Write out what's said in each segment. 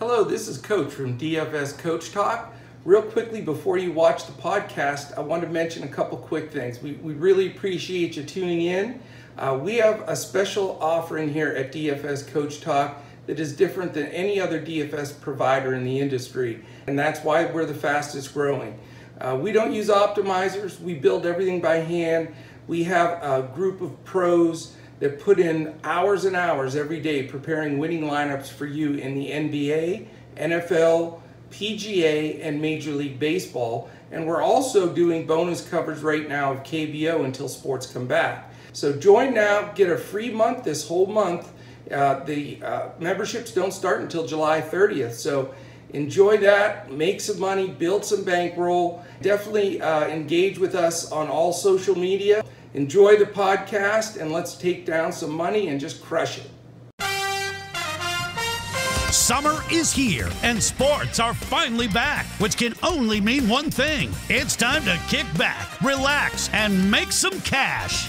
Hello, this is Coach from DFS Coach Talk. Real quickly, before you watch the podcast, I want to mention a couple quick things. We, we really appreciate you tuning in. Uh, we have a special offering here at DFS Coach Talk that is different than any other DFS provider in the industry, and that's why we're the fastest growing. Uh, we don't use optimizers, we build everything by hand. We have a group of pros that put in hours and hours every day preparing winning lineups for you in the NBA, NFL, PGA, and Major League Baseball. And we're also doing bonus coverage right now of KBO until sports come back. So join now, get a free month this whole month. Uh, the uh, memberships don't start until July 30th. So enjoy that, make some money, build some bankroll. Definitely uh, engage with us on all social media. Enjoy the podcast and let's take down some money and just crush it. Summer is here and sports are finally back, which can only mean one thing. It's time to kick back, relax, and make some cash.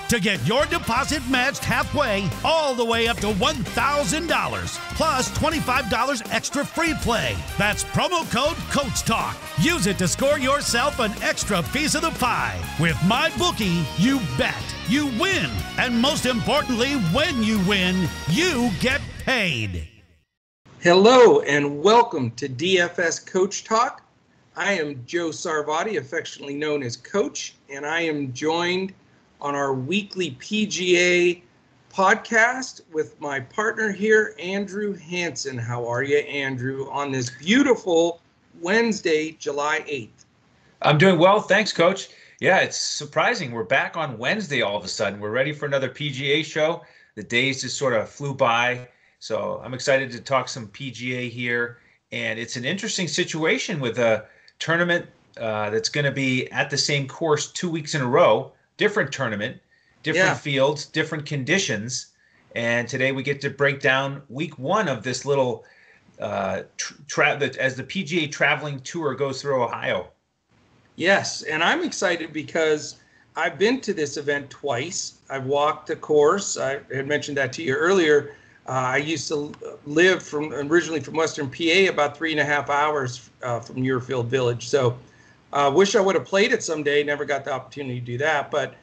to get your deposit matched halfway all the way up to $1,000 plus $25 extra free play. That's promo code Coach Talk. Use it to score yourself an extra piece of the pie. With my bookie, you bet, you win, and most importantly, when you win, you get paid. Hello and welcome to DFS Coach Talk. I am Joe Sarvati, affectionately known as Coach, and I am joined on our weekly PGA podcast with my partner here, Andrew Hanson. How are you, Andrew, on this beautiful Wednesday, July 8th? I'm doing well. Thanks, Coach. Yeah, it's surprising. We're back on Wednesday all of a sudden. We're ready for another PGA show. The days just sort of flew by. So I'm excited to talk some PGA here. And it's an interesting situation with a tournament uh, that's going to be at the same course two weeks in a row different tournament, different yeah. fields, different conditions. And today we get to break down week one of this little uh, tra- as the PGA traveling tour goes through Ohio. Yes, and I'm excited because I've been to this event twice. I've walked the course. I had mentioned that to you earlier. Uh, I used to live from originally from Western PA, about three and a half hours uh, from Muirfield Village. So uh, wish I would have played it someday. Never got the opportunity to do that, but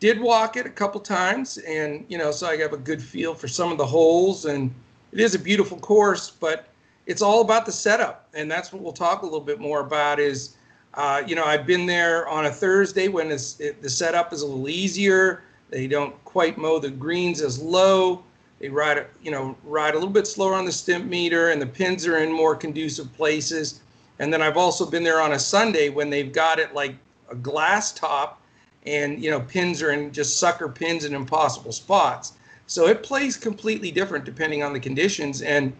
did walk it a couple times, and you know, so I have a good feel for some of the holes. And it is a beautiful course, but it's all about the setup, and that's what we'll talk a little bit more about. Is uh, you know, I've been there on a Thursday when it, the setup is a little easier. They don't quite mow the greens as low. They ride, you know, ride a little bit slower on the stimp meter, and the pins are in more conducive places. And then I've also been there on a Sunday when they've got it like a glass top and you know pins are in just sucker pins in impossible spots. So it plays completely different depending on the conditions. And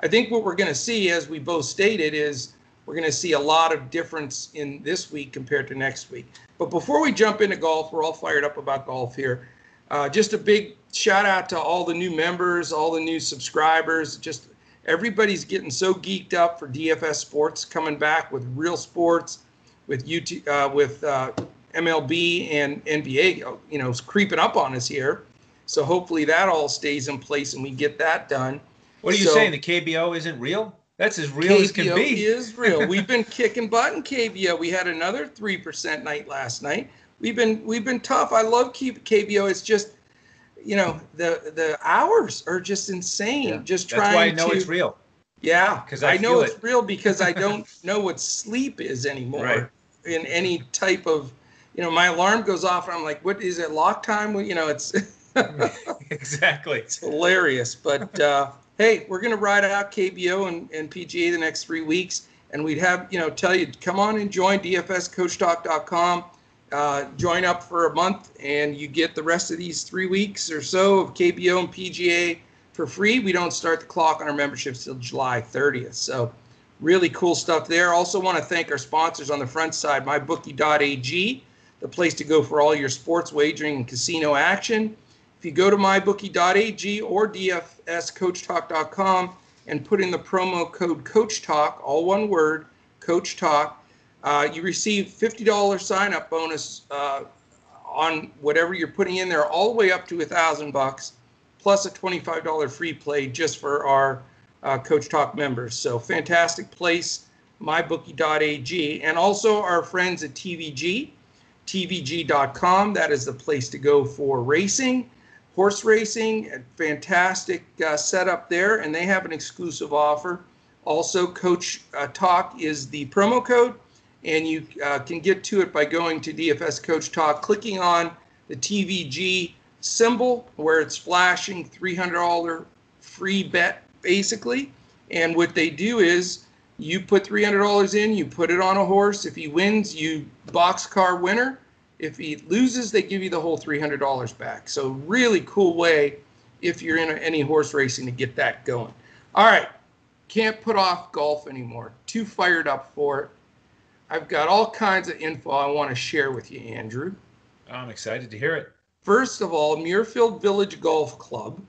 I think what we're going to see, as we both stated, is we're going to see a lot of difference in this week compared to next week. But before we jump into golf, we're all fired up about golf here. Uh, just a big shout out to all the new members, all the new subscribers. Just everybody's getting so geeked up for DFS sports coming back with real sports, with UT, uh, with uh, MLB and NBA, you know, creeping up on us here. So hopefully that all stays in place and we get that done. What are you so, saying? The KBO isn't real? That's as real KBO as can be. is real. We've been kicking butt in KBO. We had another three percent night last night. We've been we've been tough. I love KBO. It's just you know the the hours are just insane. Yeah. Just trying. That's why I know to, it's real. Yeah, because I, I know it's it. real because I don't know what sleep is anymore right. in any type of. You know, my alarm goes off and I'm like, "What is it? Lock time?" You know, it's exactly. It's hilarious, but uh, hey, we're gonna ride out KBO and, and PGA the next three weeks, and we'd have you know tell you come on and join DFSCoachTalk.com uh, join up for a month and you get the rest of these three weeks or so of KBO and PGA for free. We don't start the clock on our memberships till July 30th. So Really cool stuff there. Also, want to thank our sponsors on the front side, mybookie.ag, the place to go for all your sports wagering and casino action. If you go to mybookie.ag or dfscoachtalk.com and put in the promo code CoachTalk, all one word, Coach Talk, uh, you receive $50 sign up bonus uh, on whatever you're putting in there, all the way up to a thousand bucks, plus a $25 free play just for our uh, Coach Talk members. So fantastic place, mybookie.ag, and also our friends at TVG, tvg.com. That is the place to go for racing, horse racing. Fantastic uh, setup there, and they have an exclusive offer. Also, Coach uh, Talk is the promo code, and you uh, can get to it by going to DFS Coach Talk, clicking on the TVG symbol where it's flashing $300 free bet basically. And what they do is you put $300 in, you put it on a horse. If he wins, you boxcar winner. If he loses, they give you the whole $300 back. So really cool way if you're in any horse racing to get that going. All right, can't put off golf anymore. Too fired up for it. I've got all kinds of info I want to share with you, Andrew. I'm excited to hear it. First of all, Muirfield Village Golf Club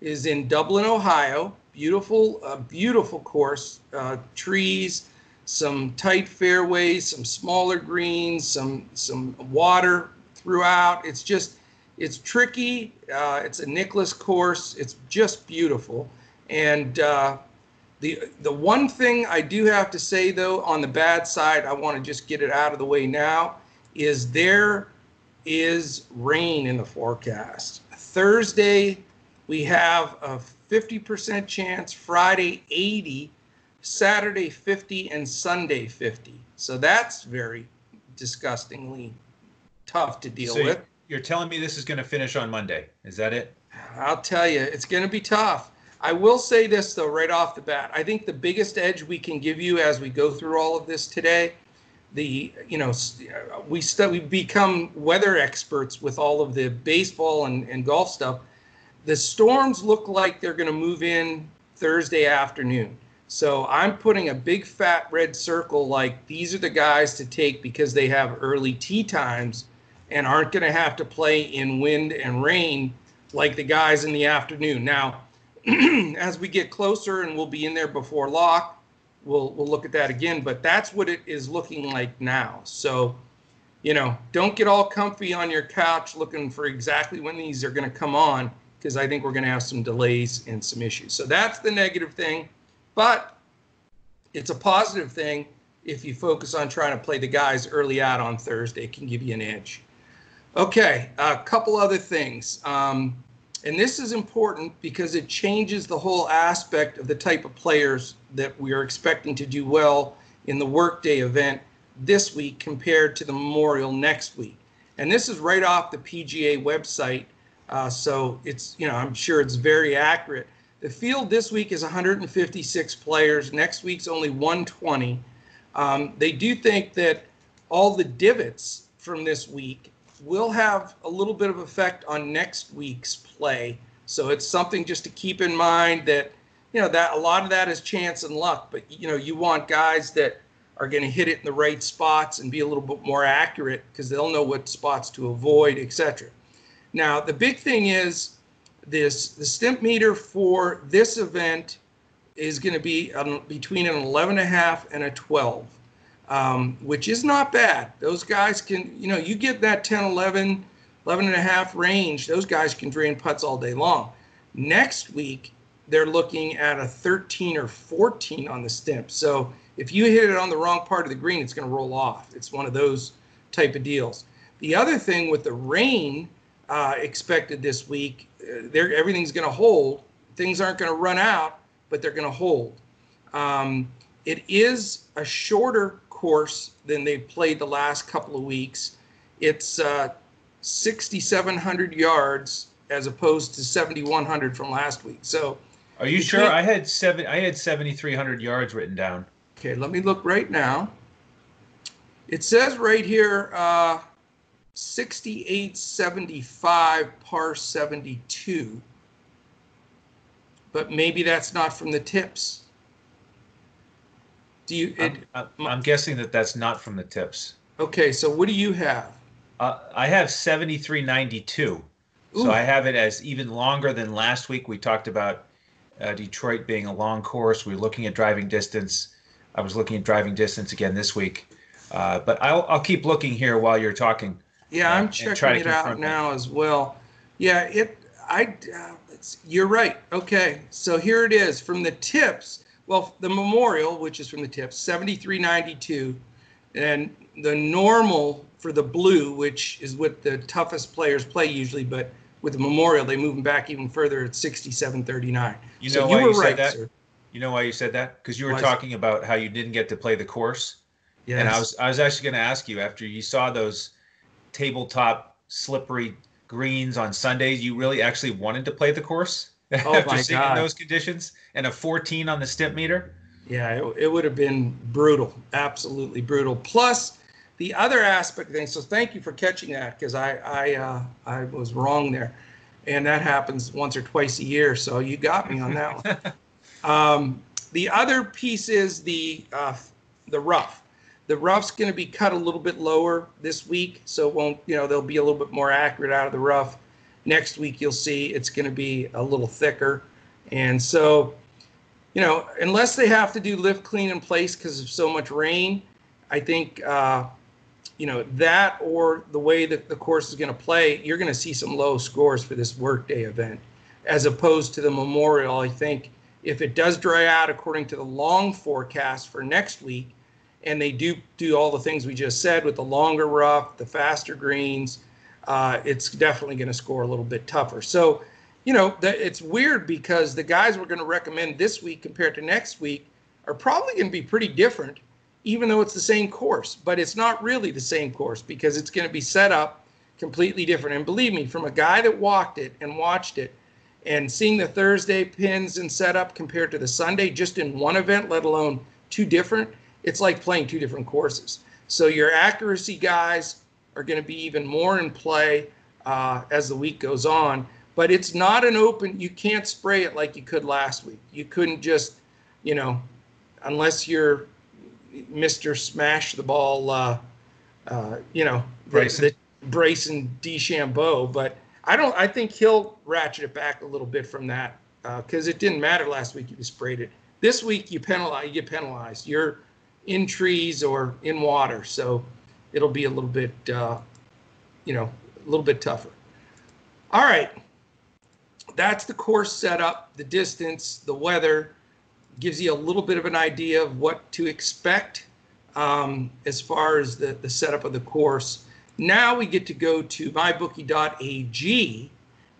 is in Dublin, Ohio beautiful, uh, beautiful course. Uh, trees, some tight fairways, some smaller greens, some some water throughout. It's just, it's tricky. Uh, it's a Nicklaus course. It's just beautiful. And uh, the the one thing I do have to say though, on the bad side, I want to just get it out of the way now, is there is rain in the forecast. Thursday, we have a 50% chance, Friday 80, Saturday 50, and Sunday 50. So that's very disgustingly tough to deal so with. You're telling me this is going to finish on Monday. Is that it? I'll tell you, it's going to be tough. I will say this though, right off the bat. I think the biggest edge we can give you as we go through all of this today, the you know we st- we become weather experts with all of the baseball and, and golf stuff the storms look like they're going to move in Thursday afternoon. So I'm putting a big fat red circle like these are the guys to take because they have early tee times and aren't going to have to play in wind and rain like the guys in the afternoon. Now, as we get closer and we'll be in there before lock, we'll we'll look at that again, but that's what it is looking like now. So, you know, don't get all comfy on your couch looking for exactly when these are going to come on because I think we're going to have some delays and some issues. So that's the negative thing, but it's a positive thing if you focus on trying to play the guys early out on Thursday. It can give you an edge. Okay, a couple other things. Um, and this is important because it changes the whole aspect of the type of players that we are expecting to do well in the workday event this week compared to the Memorial next week. And this is right off the PGA website. Uh, so it's, you know, I'm sure it's very accurate. The field this week is 156 players. Next week's only 120. Um, they do think that all the divots from this week will have a little bit of effect on next week's play. So it's something just to keep in mind that, you know, that a lot of that is chance and luck, but you know, you want guys that are going to hit it in the right spots and be a little bit more accurate because they'll know what spots to avoid, etc. Now, the big thing is this the stimp meter for this event is going to be um, between an 11 and a half and a 12, um, which is not bad. Those guys can, you know, you get that 10, 11, 11 and a half range, those guys can drain putts all day long. Next week, they're looking at a 13 or 14 on the stimp. So if you hit it on the wrong part of the green, it's going to roll off. It's one of those type of deals. The other thing with the rain uh, expected this week. Uh, everything's going to hold. Things aren't going to run out, but they're going to hold. Um, it is a shorter course than they've played the last couple of weeks. It's uh, 6,700 yards as opposed to 7,100 from last week. So, are you sure? I had seven. I had 7,300 yards written down. Okay, let me look right now. It says right here. Uh, 6875 par 72. But maybe that's not from the tips. Do you? It, I'm, I'm guessing that that's not from the tips. okay, so what do you have? Uh, I have 7392. Ooh. So I have it as even longer than last week. We talked about uh, Detroit being a long course. We were looking at driving distance. I was looking at driving distance again this week. Uh, but I'll, I'll keep looking here while you're talking. Yeah, uh, I'm checking it out now as well. Yeah, it. I. Uh, it's, you're right. Okay, so here it is from the tips. Well, the memorial, which is from the tips, 73.92, and the normal for the blue, which is what the toughest players play usually, but with the memorial they move them back even further at 67.39. You so know you why were you said that? sir. You know why you said that? Because you were Why talking about how you didn't get to play the course. Yes. And I was I was actually going to ask you after you saw those tabletop slippery greens on Sundays, you really actually wanted to play the course Oh after my seeing God. those conditions and a 14 on the stimp meter. Yeah, it, it would have been brutal, absolutely brutal. Plus, the other aspect thing. So thank you for catching that because I I uh, I was wrong there, and that happens once or twice a year. So you got me on that one. Um, the other piece is the uh, the rough. The rough's going to be cut a little bit lower this week, so it won't you know they'll be a little bit more accurate out of the rough. Next week you'll see it's going to be a little thicker, and so you know, unless they have to do lift clean in place because of so much rain, I think, uh, you know, that or the way that the course is going to play, you're going to see some low scores for this workday event, as opposed to the Memorial. I think if it does dry out according to the long forecast for next week, and they do do all the things we just said with the longer rough, the faster greens, uh, it's definitely going to score a little bit tougher. So you know, that it's weird because the guys we're going to recommend this week compared to next week are probably going to be pretty different, even though it's the same course. But it's not really the same course because it's going to be set up completely different. And believe me, from a guy that walked it and watched it and seeing the Thursday pins and setup compared to the Sunday just in one event, let alone two different, it's like playing two different courses. So your accuracy guys are going to be even more in play uh, as the week goes on but it's not an open you can't spray it like you could last week you couldn't just you know unless you're mr smash the ball uh, uh, you know the, Bryson. the Bryson DeChambeau, but I don't. I think he'll ratchet it back a little bit from that because it didn't matter last week. You sprayed it. This week you penalize. You get penalized. You're in trees or in water, so it'll be a little bit, uh, you know, a little bit tougher. All right, that's the course setup, the distance, the weather, gives you a little bit of an idea of what to expect um, as far as the, the setup of the course. Now we get to go to mybookie.ag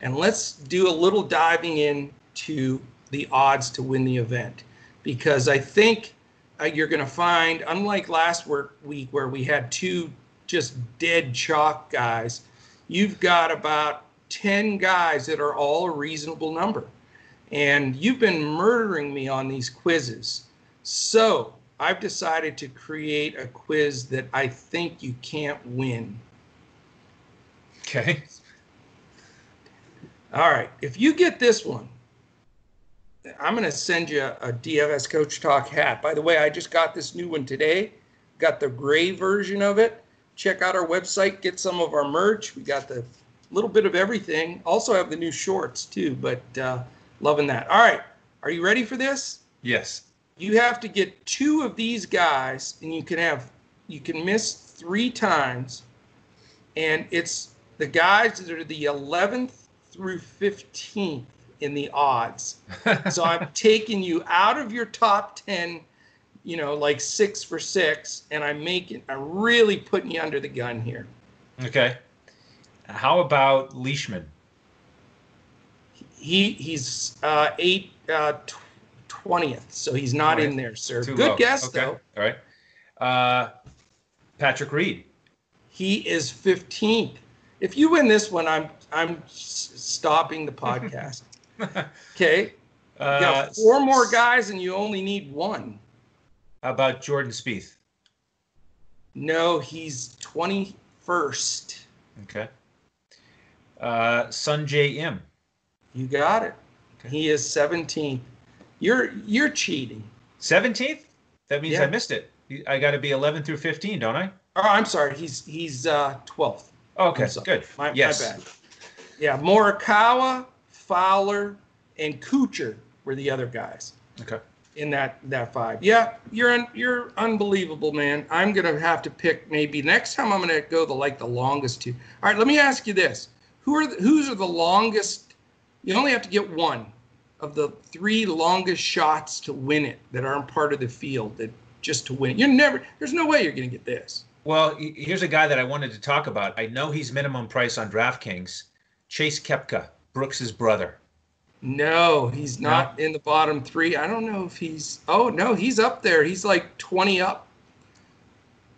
and let's do a little diving into the odds to win the event because I think Uh, you're going to find, unlike last work week where we had two just dead chalk guys, you've got about 10 guys that are all a reasonable number. And you've been murdering me on these quizzes. So I've decided to create a quiz that I think you can't win. Okay. All right. If you get this one, I'm going to send you a DFS Coach Talk hat. By the way, I just got this new one today. Got the gray version of it. Check out our website, get some of our merch. We got the little bit of everything. Also have the new shorts too, but uh, loving that. All right. Are you ready for this? Yes. you have to get two of these guys and you can have you can miss three times and it's the guys that are the 11th through 15th in the odds so i'm taking you out of your top 10 you know like six for six and i'm making i'm really putting you under the gun here Okay. How about Leishman? he he's uh eight uh 20th so he's not in there sir Too good low. guess Okay. though All right. Uh, Patrick Reed. He is 15th. If you win this one, I'm I'm stopping the podcast. Okay, you Uh, got four more guys, and you only need one. How about Jordan Spieth? No, he's 21st. Okay. Uh, Sungjae Im. You got it. Okay. He is 17th. You're you're cheating. Seventeenth. That means Yeah. I missed it. I got to be 11 through 15, don't I? Oh, I'm sorry. He's he's uh, 12th. Okay, good. My, yes. my bad. Yeah, Morikawa, Fowler, and Kuchar were the other guys Okay. in that that five. Yeah, you're un, you're unbelievable, man. I'm gonna have to pick maybe next time. I'm gonna go the like the longest two. All right, let me ask you this: Who are the, whose are the longest? You only have to get one of the three longest shots to win it that aren't part of the field that just to win it. You're never. There's no way you're gonna get this. Well, here's a guy that I wanted to talk about. I know he's minimum price on DraftKings. Chase Koepka, Brooks's brother. No, he's not in the bottom three. I don't know if he's. Oh no, he's up there. He's like twenty up.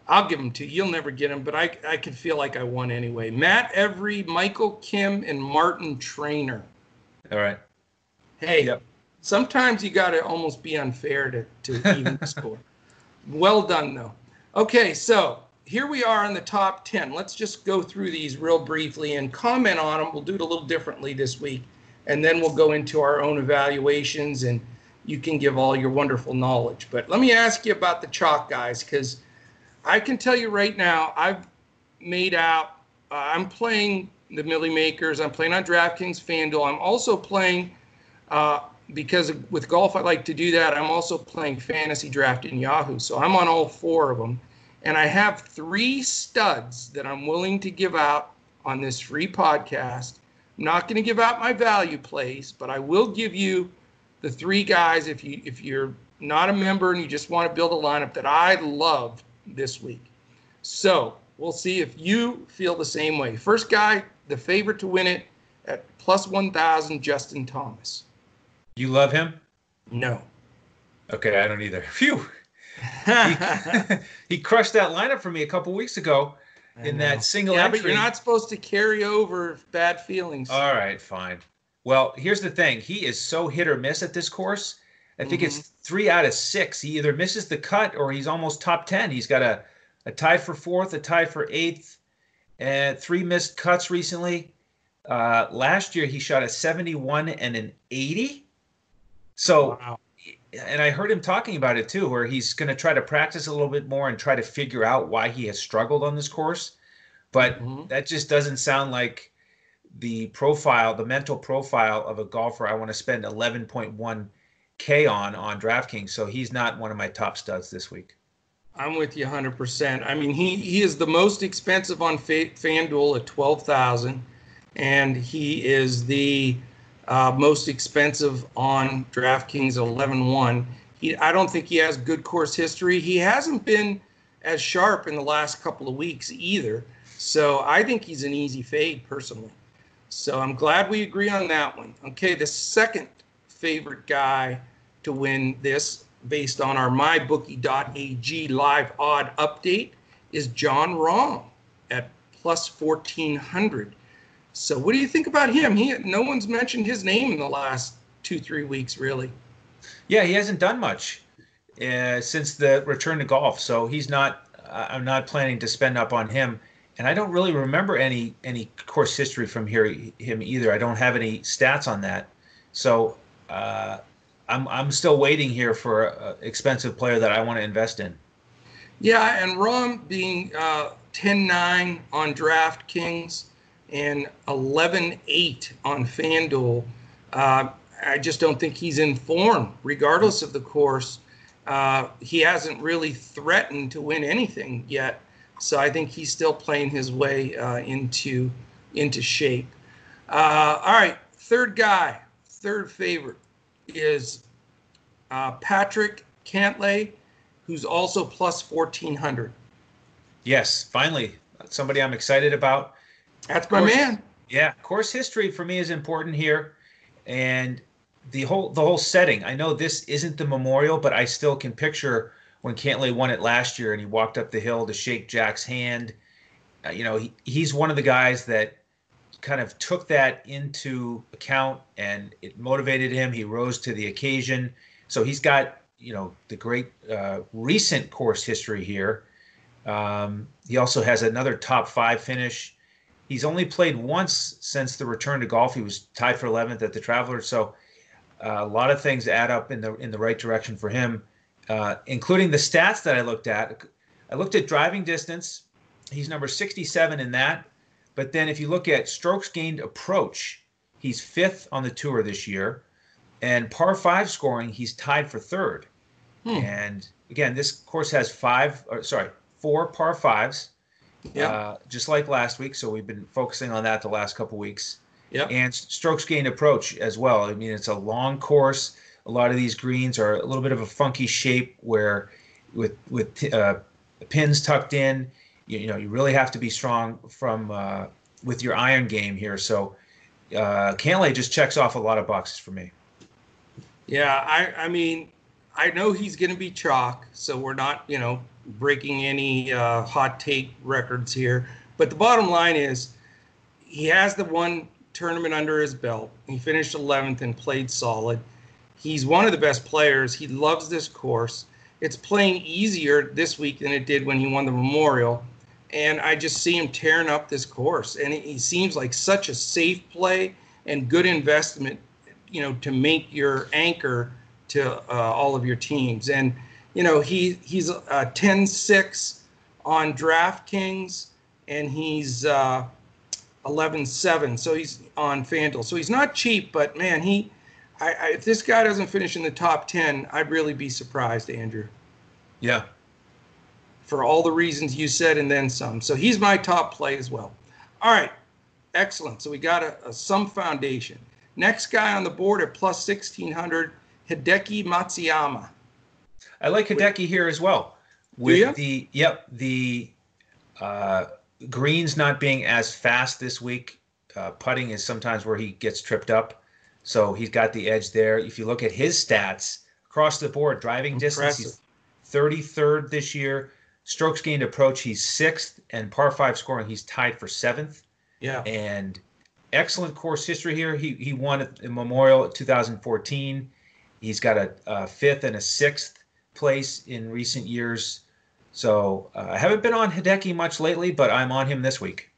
I'll give him to you. You'll never get him, but I I can feel like I won anyway. Matt Every, Michael Kim, and Martin Trainer. All right. Hey, Yep. sometimes you got to almost be unfair to to even score. Well done though. Okay, so here we are on the top 10. Let's just go through these real briefly and comment on them. We'll do it a little differently this week, and then we'll go into our own evaluations and you can give all your wonderful knowledge. But let me ask you about the chalk guys because I can tell you right now, I've made out, uh, I'm playing the Millie Makers, I'm playing on DraftKings FanDuel, I'm also playing uh, because with golf I like to do that. I'm also playing fantasy draft in Yahoo, so I'm on all four of them, and I have three studs that I'm willing to give out on this free podcast. I'm not going to give out my value plays, but I will give you the three guys if you if you're not a member and you just want to build a lineup that I love this week. So we'll see if you feel the same way. First guy, the favorite to win it at plus 1,000, Justin Thomas. You love him? No. Okay, I don't either. Phew. He, he crushed that lineup for me a couple weeks ago in that single yeah, entry. but you're not supposed to carry over bad feelings. All right, fine. Well, here's the thing. He is so hit or miss at this course. I think it's three out of six. He either misses the cut or he's almost top 10. He's got a, a tie for fourth, a tie for eighth, and three missed cuts recently. Uh, last year, he shot a 71 and an 80. So, wow. And I heard him talking about it too, where he's going to try to practice a little bit more and try to figure out why he has struggled on this course. But Mhm. that just doesn't sound like the profile, the mental profile of a golfer I want to spend 11.1K on on DraftKings. So he's not one of my top studs this week. I'm with you 100%. I mean, he, he is the most expensive on Fa- FanDuel at 12000 and he is the uh, most expensive on DraftKings 11-1. He, I don't think he has good course history. He hasn't been as sharp in the last couple of weeks either. So I think he's an easy fade personally. So I'm glad we agree on that one. Okay, the second favorite guy to win this based on our mybookie.ag live odd update is Jon Rahm at plus 1400. So what do you think about him? He no one's mentioned his name in the last 2-3 weeks really. Yeah, he hasn't done much uh, since the return to golf. So he's not. Uh, I'm not planning to spend up on him. And I don't really remember any any course history from here him either. I don't have any stats on that. So uh, I'm I'm still waiting here for an expensive player that I want to invest in. Yeah, and Rahm being uh, 10-9 on DraftKings and 11-8 on FanDuel, uh, I just don't think he's in form, regardless of the course. Uh, he hasn't really threatened to win anything yet, so I think he's still playing his way uh, into into shape. Uh, all right, third guy, third favorite is uh, Patrick Cantlay who's also plus 1400. Yes, finally, somebody I'm excited about. That's my course. man. Yeah, course history for me is important here, and the whole the whole setting. I know this isn't the memorial, but I still can picture when Cantlay won it last year and he walked up the hill to shake Jack's hand. Uh, you know, he, he's one of the guys that kind of took that into account and it motivated him. He rose to the occasion. So he's got you know the great uh, recent course history here. Um, he also has another top five finish. He's only played once since the return to golf. He was tied for 11th at the Travelers. So uh, a lot of things add up in the in the right direction for him. uh, including the stats that I looked at. I looked at driving distance. He's number 67 in that. But then if you look at strokes gained approach, he's fifth on the tour this year. And par five scoring, he's tied for third. Hmm. And again, this course has five, or sorry, four par fives, yeah. Uh, just like last week. So we've been focusing on that the last couple weeks. Yeah. And strokes gained approach as well. I mean, it's a long course. A lot of these greens are a little bit of a funky shape where, with with uh, pins tucked in, you, you, know, you really have to be strong from uh, with your iron game here. So, uh, Cantlay just checks off a lot of boxes for me. Yeah, I I mean, I know he's going to be chalk, so we're not you know breaking any uh, hot take records here. But the bottom line is, he has the one tournament under his belt. He finished 11th and played solid. He's one of the best players. He loves this course. It's playing easier this week than it did when he won the Memorial. And I just see him tearing up this course. And he seems like such a safe play and good investment, you know, to make your anchor to uh, all of your teams. And, you know, he he's uh, 10 6 on DraftKings and he's uh, 11 7. So he's on FanDuel. So he's not cheap, but man, he I, I, if this guy doesn't finish in the top 10, I'd really be surprised, Andrew. Yeah. For all the reasons you said and then some. So he's my top play as well. All right. Excellent. So we got a, a some foundation. Next guy on the board at plus 1600, Hideki Matsuyama. I like Hideki here as well. With the yep, the uh, greens not being as fast this week. Uh, putting is sometimes where he gets tripped up. So he's got the edge there. If you look at his stats across the board, driving Impressive. distance, he's 33rd this year. Strokes gained approach, he's sixth, and par five scoring, he's tied for seventh. Yeah. And excellent course history here. He he won at the Memorial 2014. He's got a, a, fifth and a sixth place in recent years. So uh, I haven't been on Hideki much lately, but I'm on him this week.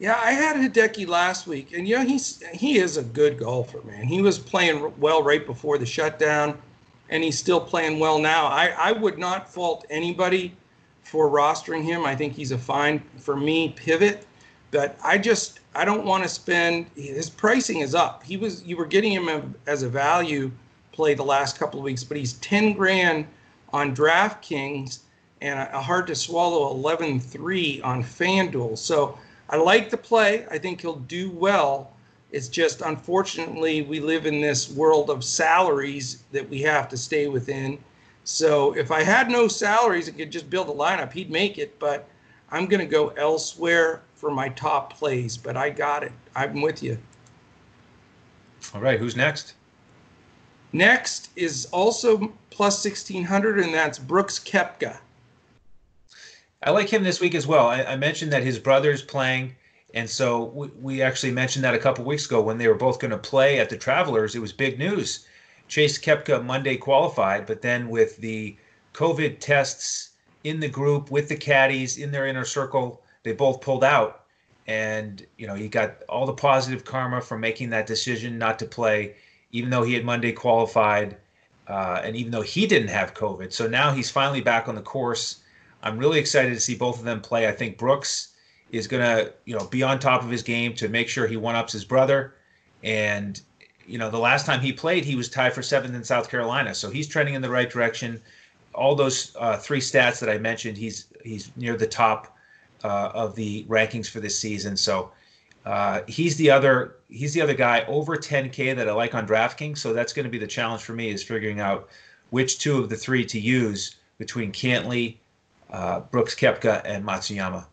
Yeah, I had Hideki last week, and you know he's he is a good golfer, man. He was playing well right before the shutdown, and he's still playing well now. I I would not fault anybody for rostering him. I think he's a fine for me pivot, but I just I don't want to spend. His pricing is up. He was you were getting him as a value play the last couple of weeks, but he's ten grand on DraftKings and a hard to swallow 11-3 on FanDuel. So I like the play. I think he'll do well. It's just unfortunately we live in this world of salaries that we have to stay within. So if I had no salaries and could just build a lineup, he'd make it. But I'm going to go elsewhere for my top plays. But I got it. I'm with you. All right. Who's next? Next is also plus 1600, and that's Brooks Koepka. I like him this week as well. I, I mentioned that his brother's playing, and so we, we actually mentioned that a couple weeks ago when they were both going to play at the Travelers. It was big news. Chase Koepka Monday qualified, but then with the COVID tests in the group with the caddies in their inner circle, they both pulled out. And you know, he got all the positive karma from making that decision not to play, even though he had Monday qualified, uh, and even though he didn't have COVID. So now he's finally back on the course I'm really excited to see both of them play. I think Brooks is going to, you know, be on top of his game to make sure he one ups his brother. And, you know, the last time he played, he was tied for seventh in South Carolina. So he's trending in the right direction. All those uh, three stats that I mentioned, he's he's near the top uh, of the rankings for this season. So uh, he's the other he's the other guy over 10k that I like on DraftKings. So that's going to be the challenge for me is figuring out which two of the three to use between Cantlay, uh, Brooks Koepka, and Matsuyama.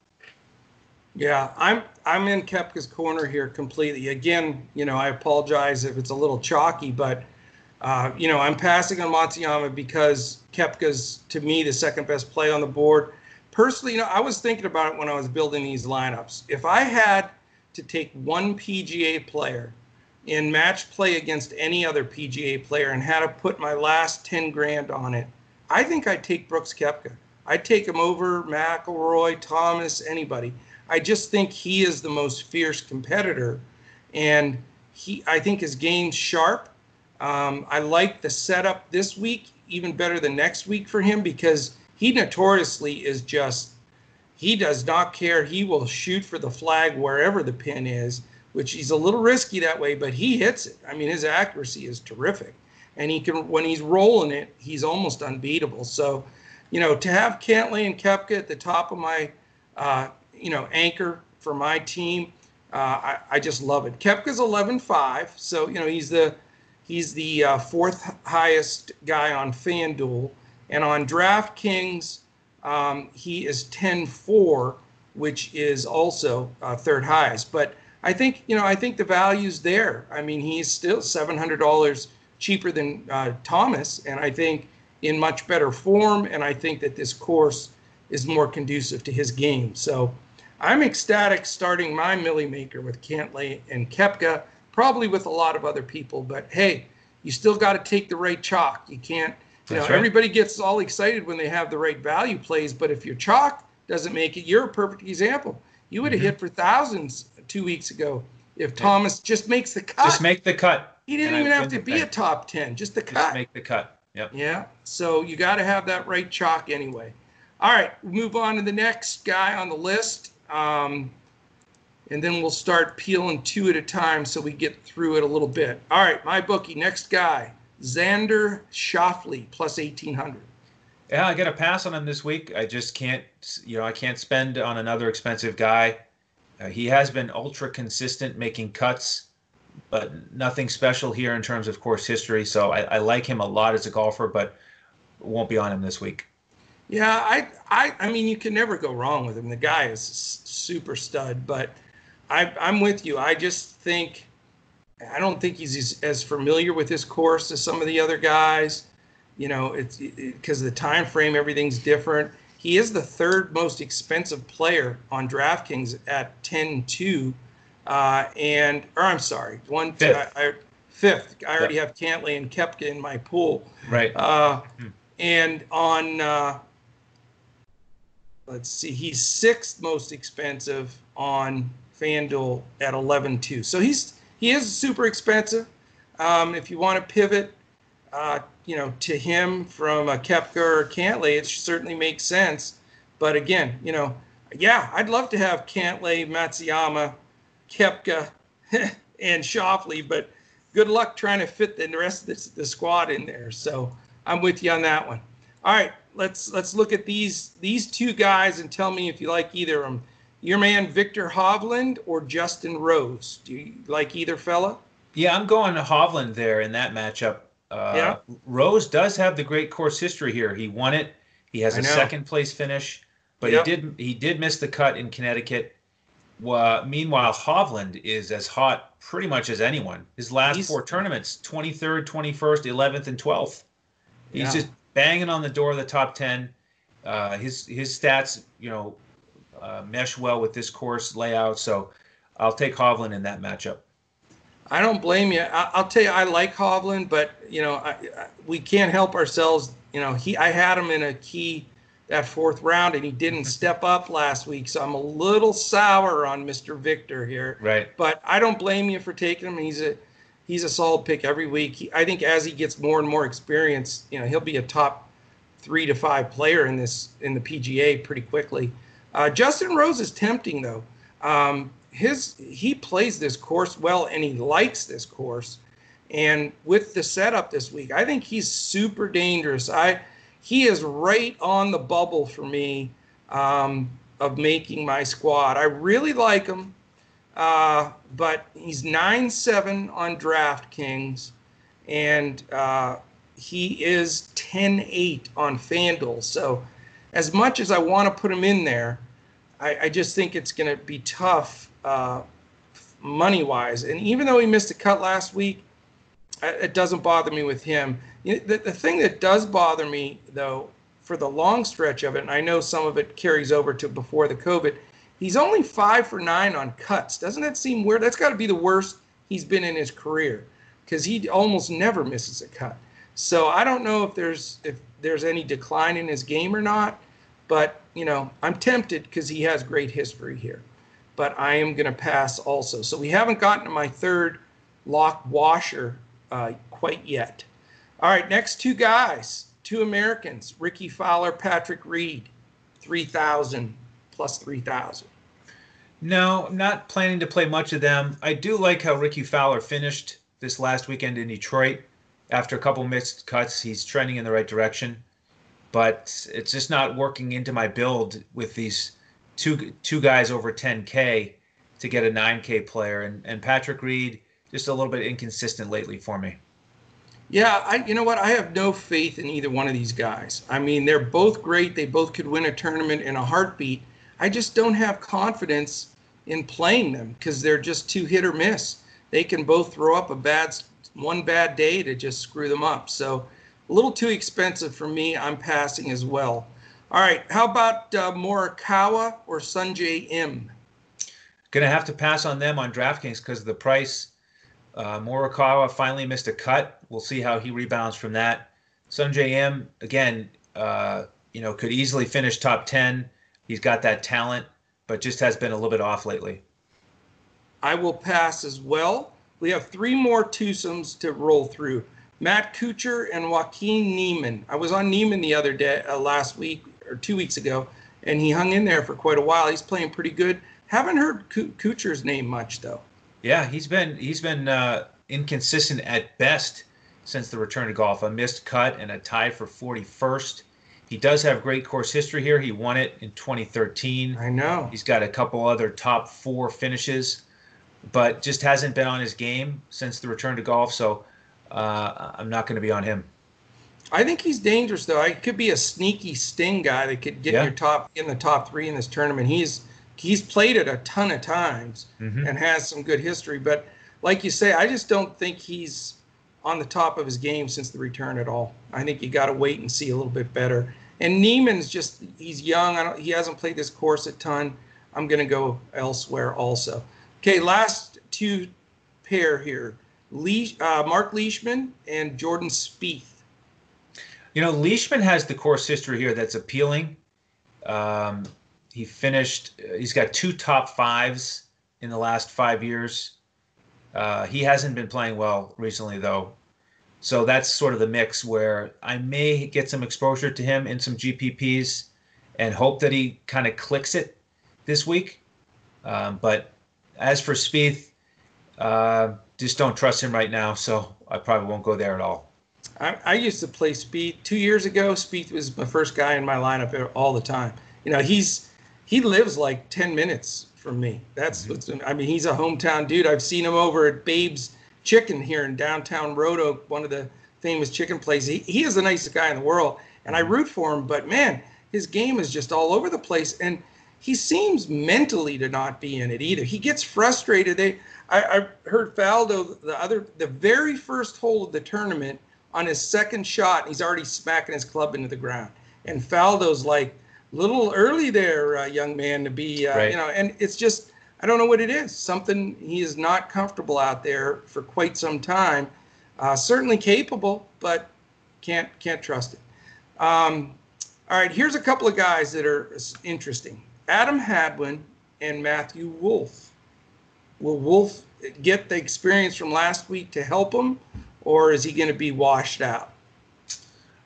Yeah, I'm I'm in Koepka's corner here completely. Again, you know, I apologize if it's a little chalky, but uh, you know, I'm passing on Matsuyama because Koepka's to me the second best play on the board. Personally, you know, I was thinking about it when I was building these lineups. If I had to take one PGA player in match play against any other PGA player and had to put my last 10 grand on it, I think I'd take Brooks Koepka. I'd take him over McIlroy, Thomas, anybody. I just think he is the most fierce competitor, and he. I think his game's sharp. Um, I like the setup this week. even better than next week for him because he notoriously is just he does not care. He will shoot for the flag wherever the pin is, which he's a little risky that way, but he hits it. I mean, his accuracy is terrific. And he can when he's rolling it, he's almost unbeatable. So, you know, to have Cantlay and Koepka at the top of my uh, you know, anchor for my team, uh, I, I just love it. Koepka's 11-5, so you know he's the he's the uh, fourth highest guy on FanDuel, and on DraftKings um, he is 10-4, which is also uh, third highest. But I think you know I think the value's there. I mean he's still seven hundred dollars cheaper than uh, Thomas, and I think in much better form. And I think that this course is more conducive to his game. So I'm ecstatic starting my Millie Maker with Cantlay and Koepka, probably with a lot of other people. But hey, you still got to take the right chalk. You can't, you That's know, right. everybody gets all excited when they have the right value plays. But if your chalk doesn't make it, you're a perfect example. You would have mm-hmm. hit for thousands two weeks ago if Thomas just makes the cut. Just make the cut. He didn't even have to be thing. a top 10, just the cut. Just make the cut. Yep. Yeah. So you got to have that right chalk anyway. All right, move on to the next guy on the list. Um, and then we'll start peeling two at a time so we get through it a little bit. All right, my bookie, next guy, Xander Schauffele plus 1800. Yeah, I get a pass on him this week. I just can't, you know, I can't spend on another expensive guy. Uh, he has been ultra consistent making cuts, but nothing special here in terms of course history. So I, I like him a lot as a golfer, but won't be on him this week. Yeah, I, I, I mean, you can never go wrong with him. The guy is super stud, but I, I'm with you. I just think, I don't think he's as familiar with this course as some of the other guys. You know, it's because it, of the time frame, everything's different. He is the third most expensive player on DraftKings at 10-2, uh, and or I'm sorry, one fifth. I, I, fifth. I already have Cantlay and Koepka in my pool. Right. Uh, hmm. And on uh, let's see, he's sixth most expensive on FanDuel at 11.2. So he's he is super expensive. Um, if you want to pivot, uh, you know, to him from a Koepka or Cantlay, it certainly makes sense. But again, you know, yeah, I'd love to have Cantlay, Matsuyama, Koepka, and Schauffele, but good luck trying to fit the rest of the squad in there. So I'm with you on that one. All right, let's let's look at these these two guys and tell me if you like either of them. Your man Viktor Hovland or Justin Rose? Do you like either fella? Yeah, I'm going to Hovland there in that matchup. Uh, yeah. Rose does have the great course history here. He won it. He has a second place finish, but yep. he did he did miss the cut in Connecticut. Uh, meanwhile, Hovland is as hot pretty much as anyone. His last He's, four tournaments: 23rd, 21st, 11th, and 12th. He's yeah. just banging on the door of the top 10. Uh, his his stats, you know, uh, mesh well with this course layout. So I'll take Hovland in that matchup. I don't blame you. I, will tell you, I like Hovland, but you know, I, I, we can't help ourselves. You know, he I had him in a key that fourth round, and he didn't step up last week. So I'm a little sour on Mr. Viktor here. Right. But I don't blame you for taking him. He's a he's a solid pick every week. He, I think as he gets more and more experience, you know, he'll be a top three to five player in this in the PGA pretty quickly. Uh, Justin Rose is tempting though. Um, his he plays this course well and he likes this course. And with the setup this week, I think he's super dangerous. I he is right on the bubble for me um, of making my squad. I really like him. Uh, but he's 9 7 on DraftKings, and uh, he is 10 8 on FanDuel. So, as much as I want to put him in there, I, I just think it's going to be tough uh, money wise. And even though he missed a cut last week, it doesn't bother me with him. The, the thing that does bother me, though, for the long stretch of it, and I know some of it carries over to before the COVID, He's only five for nine on cuts. Doesn't that seem weird? That's got to be the worst he's been in his career because he almost never misses a cut. So I don't know if there's if there's any decline in his game or not, but you know I'm tempted because he has great history here. But I am going to pass also. So we haven't gotten to my third lock washer uh, quite yet. All right, next two guys two Americans, Rickie Fowler, Patrick Reed, 3,000 plus 3,000. No, not planning to play much of them. I do like how Rickie Fowler finished this last weekend in Detroit. After a couple missed cuts, he's trending in the right direction. But it's just not working into my build with these two two guys over 10K to get a 9K player. And, and Patrick Reed, just a little bit inconsistent lately for me. Yeah, I you know what? I have no faith in either one of these guys. I mean, they're both great. They both could win a tournament in a heartbeat. I just don't have confidence in playing them because they're just too hit or miss. They can both throw up a bad one bad day to just screw them up. So a little too expensive for me. I'm passing as well. All right, how about uh, Morikawa or Sungjae Im? Gonna have to pass on them on DraftKings because of the price. Uh, Morikawa finally missed a cut. We'll see how he rebounds from that. Sungjae Im, again, uh, you know, could easily finish top ten. He's got that talent, but just has been a little bit off lately. I will pass as well. We have three more twosomes to roll through. Matt Kuchar and Joaquin Niemann. I was on Niemann the other day, uh, last week or two weeks ago, and he hung in there for quite a while. He's playing pretty good. Haven't heard Kuchar's name much though. Yeah, he's been he's been uh, inconsistent at best since the return to golf. A missed cut and a tie for 41st. He does have great course history here. He won it in 2013. I know. He's got a couple other top four finishes, but just hasn't been on his game since the return to golf. So uh, I'm not going to be on him. I think he's dangerous though. I could be a sneaky sting guy that could get yeah. your top in the top three in this tournament. He's he's played it a ton of times mm-hmm. and has some good history. But like you say, I just don't think he's on the top of his game since the return at all. I think you got to wait and see a little bit better. And Niemann's just he's young. I don't, he hasn't played this course a ton. I'm going to go elsewhere also. Okay, last two pair here. Uh, Mark Leishman and Jordan Spieth. You know, Leishman has the course history here that's appealing. Um, he finished. He's got two top fives in the last five years. Uh, he hasn't been playing well recently, though. So that's sort of the mix where I may get some exposure to him in some GPPs and hope that he kind of clicks it this week. Um, but as for Spieth, uh, just don't trust him right now. So I probably won't go there at all. I, I used to play Spieth two years ago. Spieth was my first guy in my lineup all the time. You know, he's he lives like 10 minutes from me. That's mm-hmm. what's, I mean, he's a hometown dude. I've seen him over at Babe's Chicken here in downtown Roanoke, one of the famous chicken places. He, he is the nicest guy in the world, and I mm-hmm. root for him, but man, his game is just all over the place. And he seems mentally to not be in it either. He gets frustrated. They, I, I heard Faldo the other, the very first hole of the tournament on his second shot, he's already smacking his club into the ground. And Faldo's like, little early there, uh, young man, to be, uh, right. you know, and it's just, I don't know what it is. Something he is not comfortable out there for quite some time. Uh, certainly capable, but can't can't trust it. Um, all right, here's a couple of guys that are interesting: Adam Hadwin and Matthew Wolff. Will Wolff get the experience from last week to help him, or is he going to be washed out?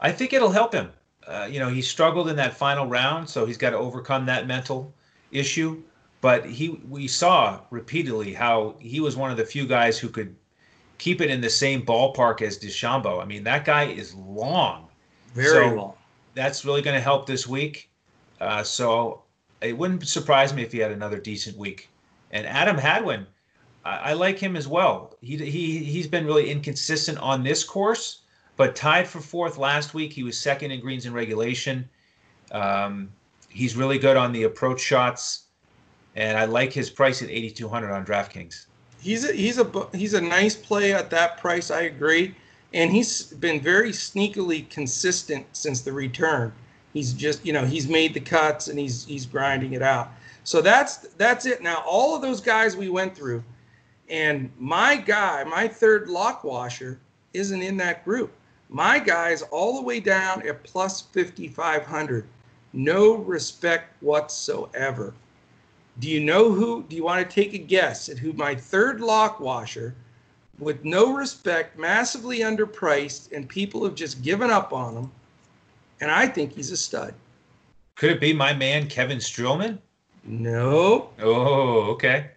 I think it'll help him. Uh, you know, he struggled in that final round, so he's got to overcome that mental issue. But he, we saw repeatedly how he was one of the few guys who could keep it in the same ballpark as DeChambeau. I mean, that guy is long, very so long. That's really going to help this week. Uh, so it wouldn't surprise me if he had another decent week. And Adam Hadwin, I, I like him as well. He he he's been really inconsistent on this course but tied for fourth last week. He was second in greens in regulation. Um, he's really good on the approach shots, and I like his price at 8,200 on DraftKings. He's a he's a he's a nice play at that price. I agree, and he's been very sneakily consistent since the return. He's just you know he's made the cuts and he's he's grinding it out. So that's that's it. Now all of those guys we went through, and my guy, my third lock washer, isn't in that group. My guy's all the way down at plus 5,500. No respect whatsoever. Do you know who? Do you want to take a guess at who my third lock washer, with no respect, massively underpriced, and people have just given up on him? And I think he's a stud. Could it be my man Kevin Streelman? No. Oh, okay.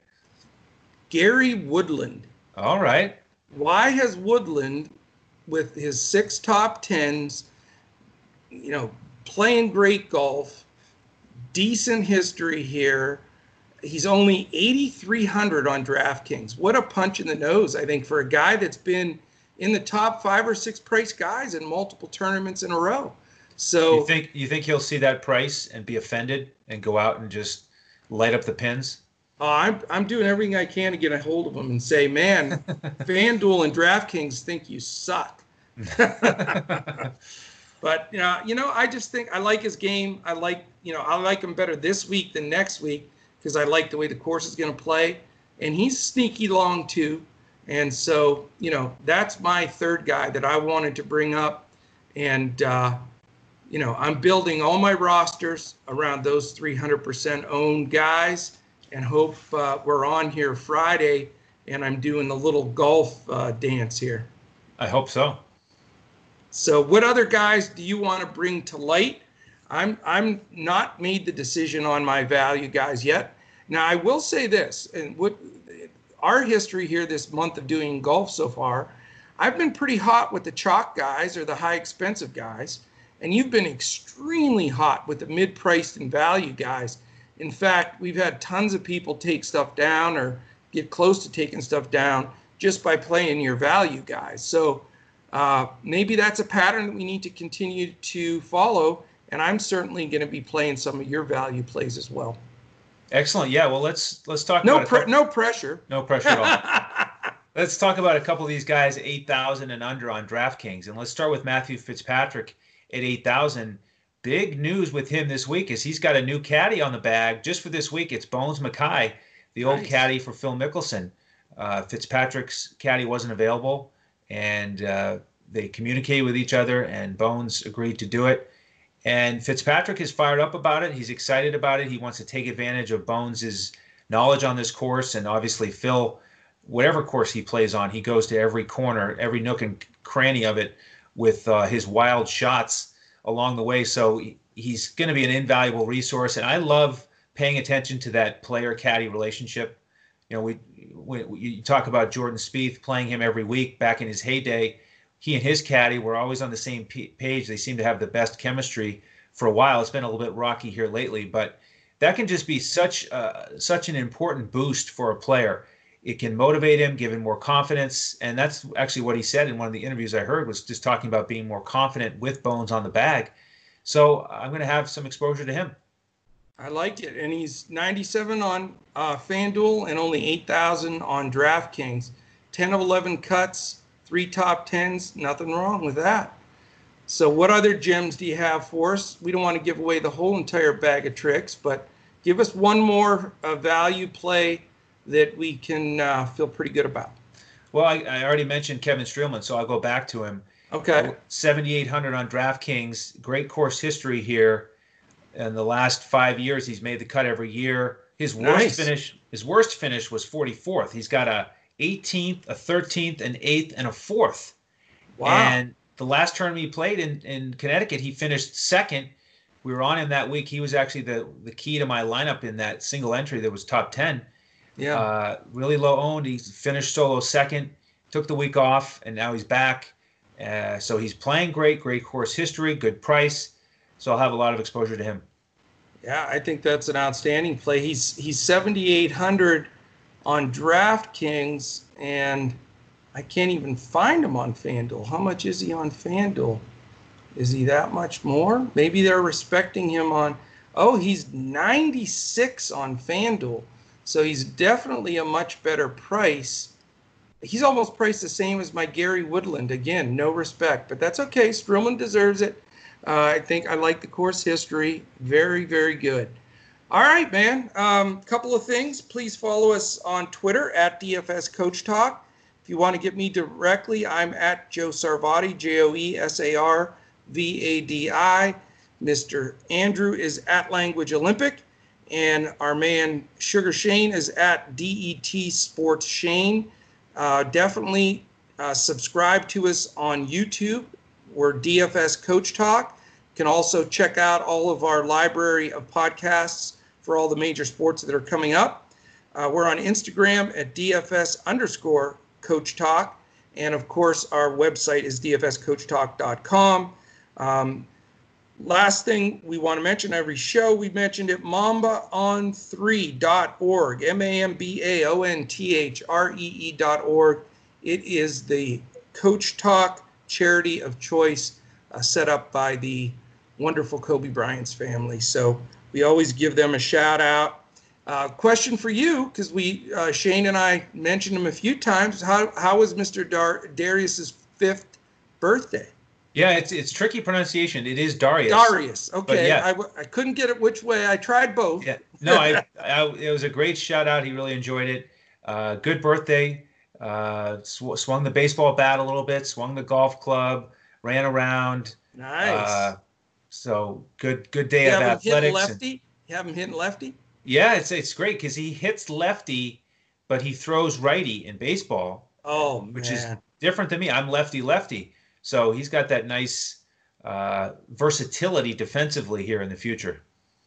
Gary Woodland. All right. Why has Woodland, with his six top tens, you know, playing great golf, decent history here. He's only 8,300 on DraftKings. What a punch in the nose, I think, for a guy that's been in the top five or six price guys in multiple tournaments in a row. So you think you think he'll see that price and be offended and go out and just light up the pins? Uh, I'm I'm doing everything I can to get a hold of him and say, man, FanDuel and DraftKings think you suck. but you know, you know, I just think I like his game. I like, you know, I like him better this week than next week because I like the way the course is going to play, and he's sneaky long too. And so, you know, that's my third guy that I wanted to bring up, and uh, you know, I'm building all my rosters around those 300% owned guys, and hope uh, we're on here Friday, and I'm doing the little golf uh, dance here. I hope so. So, what other guys do you want to bring to light? I'm I'm not made the decision on my value guys yet. Now, I will say this, and what our history here this month of doing golf so far, I've been pretty hot with the chalk guys or the high expensive guys, and you've been extremely hot with the mid-priced and value guys. In fact, we've had tons of people take stuff down or get close to taking stuff down just by playing your value guys. So uh, maybe that's a pattern that we need to continue to follow. And I'm certainly going to be playing some of your value plays as well. Excellent. Yeah. Well, let's let's talk. No, pre- couple, no pressure. No pressure at all. let's talk about a couple of these guys, eight thousand and under on DraftKings, and let's start with Matthew Fitzpatrick at eight thousand. Big news with him this week is he's got a new caddy on the bag just for this week. It's Bones Mackay, the old nice. caddy for Phil Mickelson. Uh, Fitzpatrick's caddy wasn't available and uh, they communicated with each other, and Bones agreed to do it. And Fitzpatrick is fired up about it. He's excited about it. He wants to take advantage of Bones's knowledge on this course, and obviously Phil, whatever course he plays on, he goes to every corner, every nook and cranny of it with uh, his wild shots along the way. So he's going to be an invaluable resource, and I love paying attention to that player caddy relationship. You know, we when you talk about Jordan Spieth playing him every week back in his heyday, he and his caddy were always on the same page. They seem to have the best chemistry for a while. It's been a little bit rocky here lately, but that can just be such uh, such an important boost for a player. It can motivate him, give him more confidence, and that's actually what he said in one of the interviews I heard was just talking about being more confident with Bones on the bag. So I'm going to have some exposure to him. I like it, and he's 97 on uh, FanDuel and only 8,000 on DraftKings. 10 of 11 cuts, three top tens, nothing wrong with that. So, what other gems do you have for us? We don't want to give away the whole entire bag of tricks, but give us one more uh, value play that we can uh, feel pretty good about. Well, I, I, already mentioned Kevin Streelman, so I'll go back to him. Okay. 7,800 on DraftKings. Great course history here in the last five years, he's made the cut every year. His worst nice. finish, his worst finish was 44th. He's got a 18th, a 13th, an 8th, and a 4th. Wow. And the last tournament he played in, in Connecticut, he finished second. We were on him that week. He was actually the, the key to my lineup in that single entry that was top 10. Yeah. Uh, really low owned. He finished solo second, took the week off, and now he's back. Uh, so he's playing great, great course history, good price. So I'll have a lot of exposure to him. Yeah, I think that's an outstanding play. He's he's 7,800 on DraftKings, and I can't even find him on FanDuel. How much is he on FanDuel? Is he that much more? Maybe they're respecting him on. Oh, he's 96 on FanDuel, so he's definitely a much better price. He's almost priced the same as my Gary Woodland. Again, no respect, but that's okay. Streelman deserves it. Uh, I think I like the course history. Very, very good. All right, man. A um, couple of things. Please follow us on Twitter at DFS Coach Talk. If you want to get me directly, I'm at Joe Sarvadi, J O E S A R V A D I. Mr. Andrew is at Language Olympic, and our man Sugar Shane is at DET Sports Shane. Uh, definitely uh, subscribe to us on YouTube. We're DFS Coach Talk can also check out all of our library of podcasts for all the major sports that are coming up. Uh, we're on Instagram at DFS underscore Coach Talk. And of course, our website is dfscoachtalk.com. Um, last thing we want to mention every show, we mentioned it mambaon3.org, M A M B A O N T H R E E.org. It is the Coach Talk charity of choice uh, set up by the wonderful Kobe Bryant's family. So we always give them a shout out. Uh, question for you, because we uh, Shane and I mentioned him a few times. How how was Mr. Dar- Darius's fifth birthday? Yeah, it's it's tricky pronunciation. It is Darius. Darius. Okay, yeah. I, w- I couldn't get it which way. I tried both. Yeah. No, I, I it was a great shout out. He really enjoyed it. Uh, good birthday. Uh, sw- swung the baseball bat a little bit. Swung the golf club. Ran around. Nice. Uh, so good good day you of have him hitting athletics. and- lefty. You have him hitting lefty. yeah, it's it's great because he hits lefty, but he throws righty in baseball. Oh Which man. is- different than me. I'm lefty lefty, so he's got that nice uh, versatility defensively here in the future.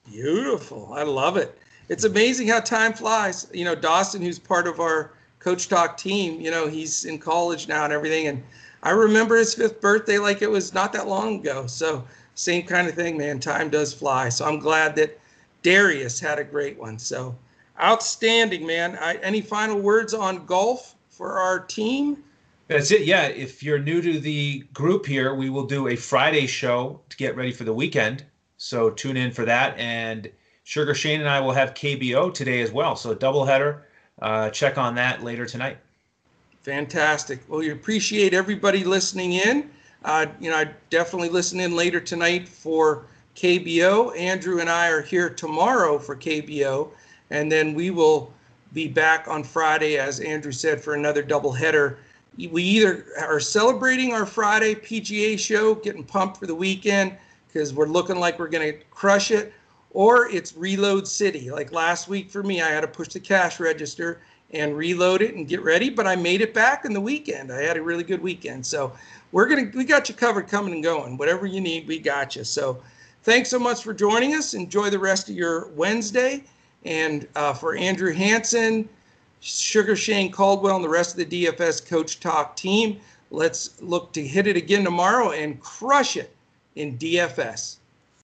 Beautiful. I love it. It's amazing how time flies. You know, Dawson, who's part of our Coach Talk team, you know, he's in college now and everything. And I remember his fifth birthday like it was not that long ago. So, same kind of thing, man. Time does fly. So, I'm glad that Darius had a great one. So, outstanding, man. I, any final words on golf for our team? That's it. Yeah. If you're new to the group here, we will do a Friday show to get ready for the weekend. So tune in for that. And Sugar Shane and I will have KBO today as well. So doubleheader. Uh, check on that later tonight. Fantastic. Well, we appreciate everybody listening in. Uh, you know, I definitely listen in later tonight for KBO. Andrew and I are here tomorrow for KBO, and then we will be back on Friday, as Andrew said, for another doubleheader. We either are celebrating our Friday PGA show, getting pumped for the weekend because we're looking like we're going to crush it, or it's Reload City. Like last week for me, I had to push the cash register and reload it and get ready, but I made it back in the weekend. I had a really good weekend. So we're gonna we got you covered coming and going. Whatever you need, we got you. So thanks so much for joining us. Enjoy the rest of your Wednesday. And uh, for Andrew Hanson, Sugar Shane Caldwell, and the rest of the DFS Coach Talk team, let's look to hit it again tomorrow and crush it in DFS.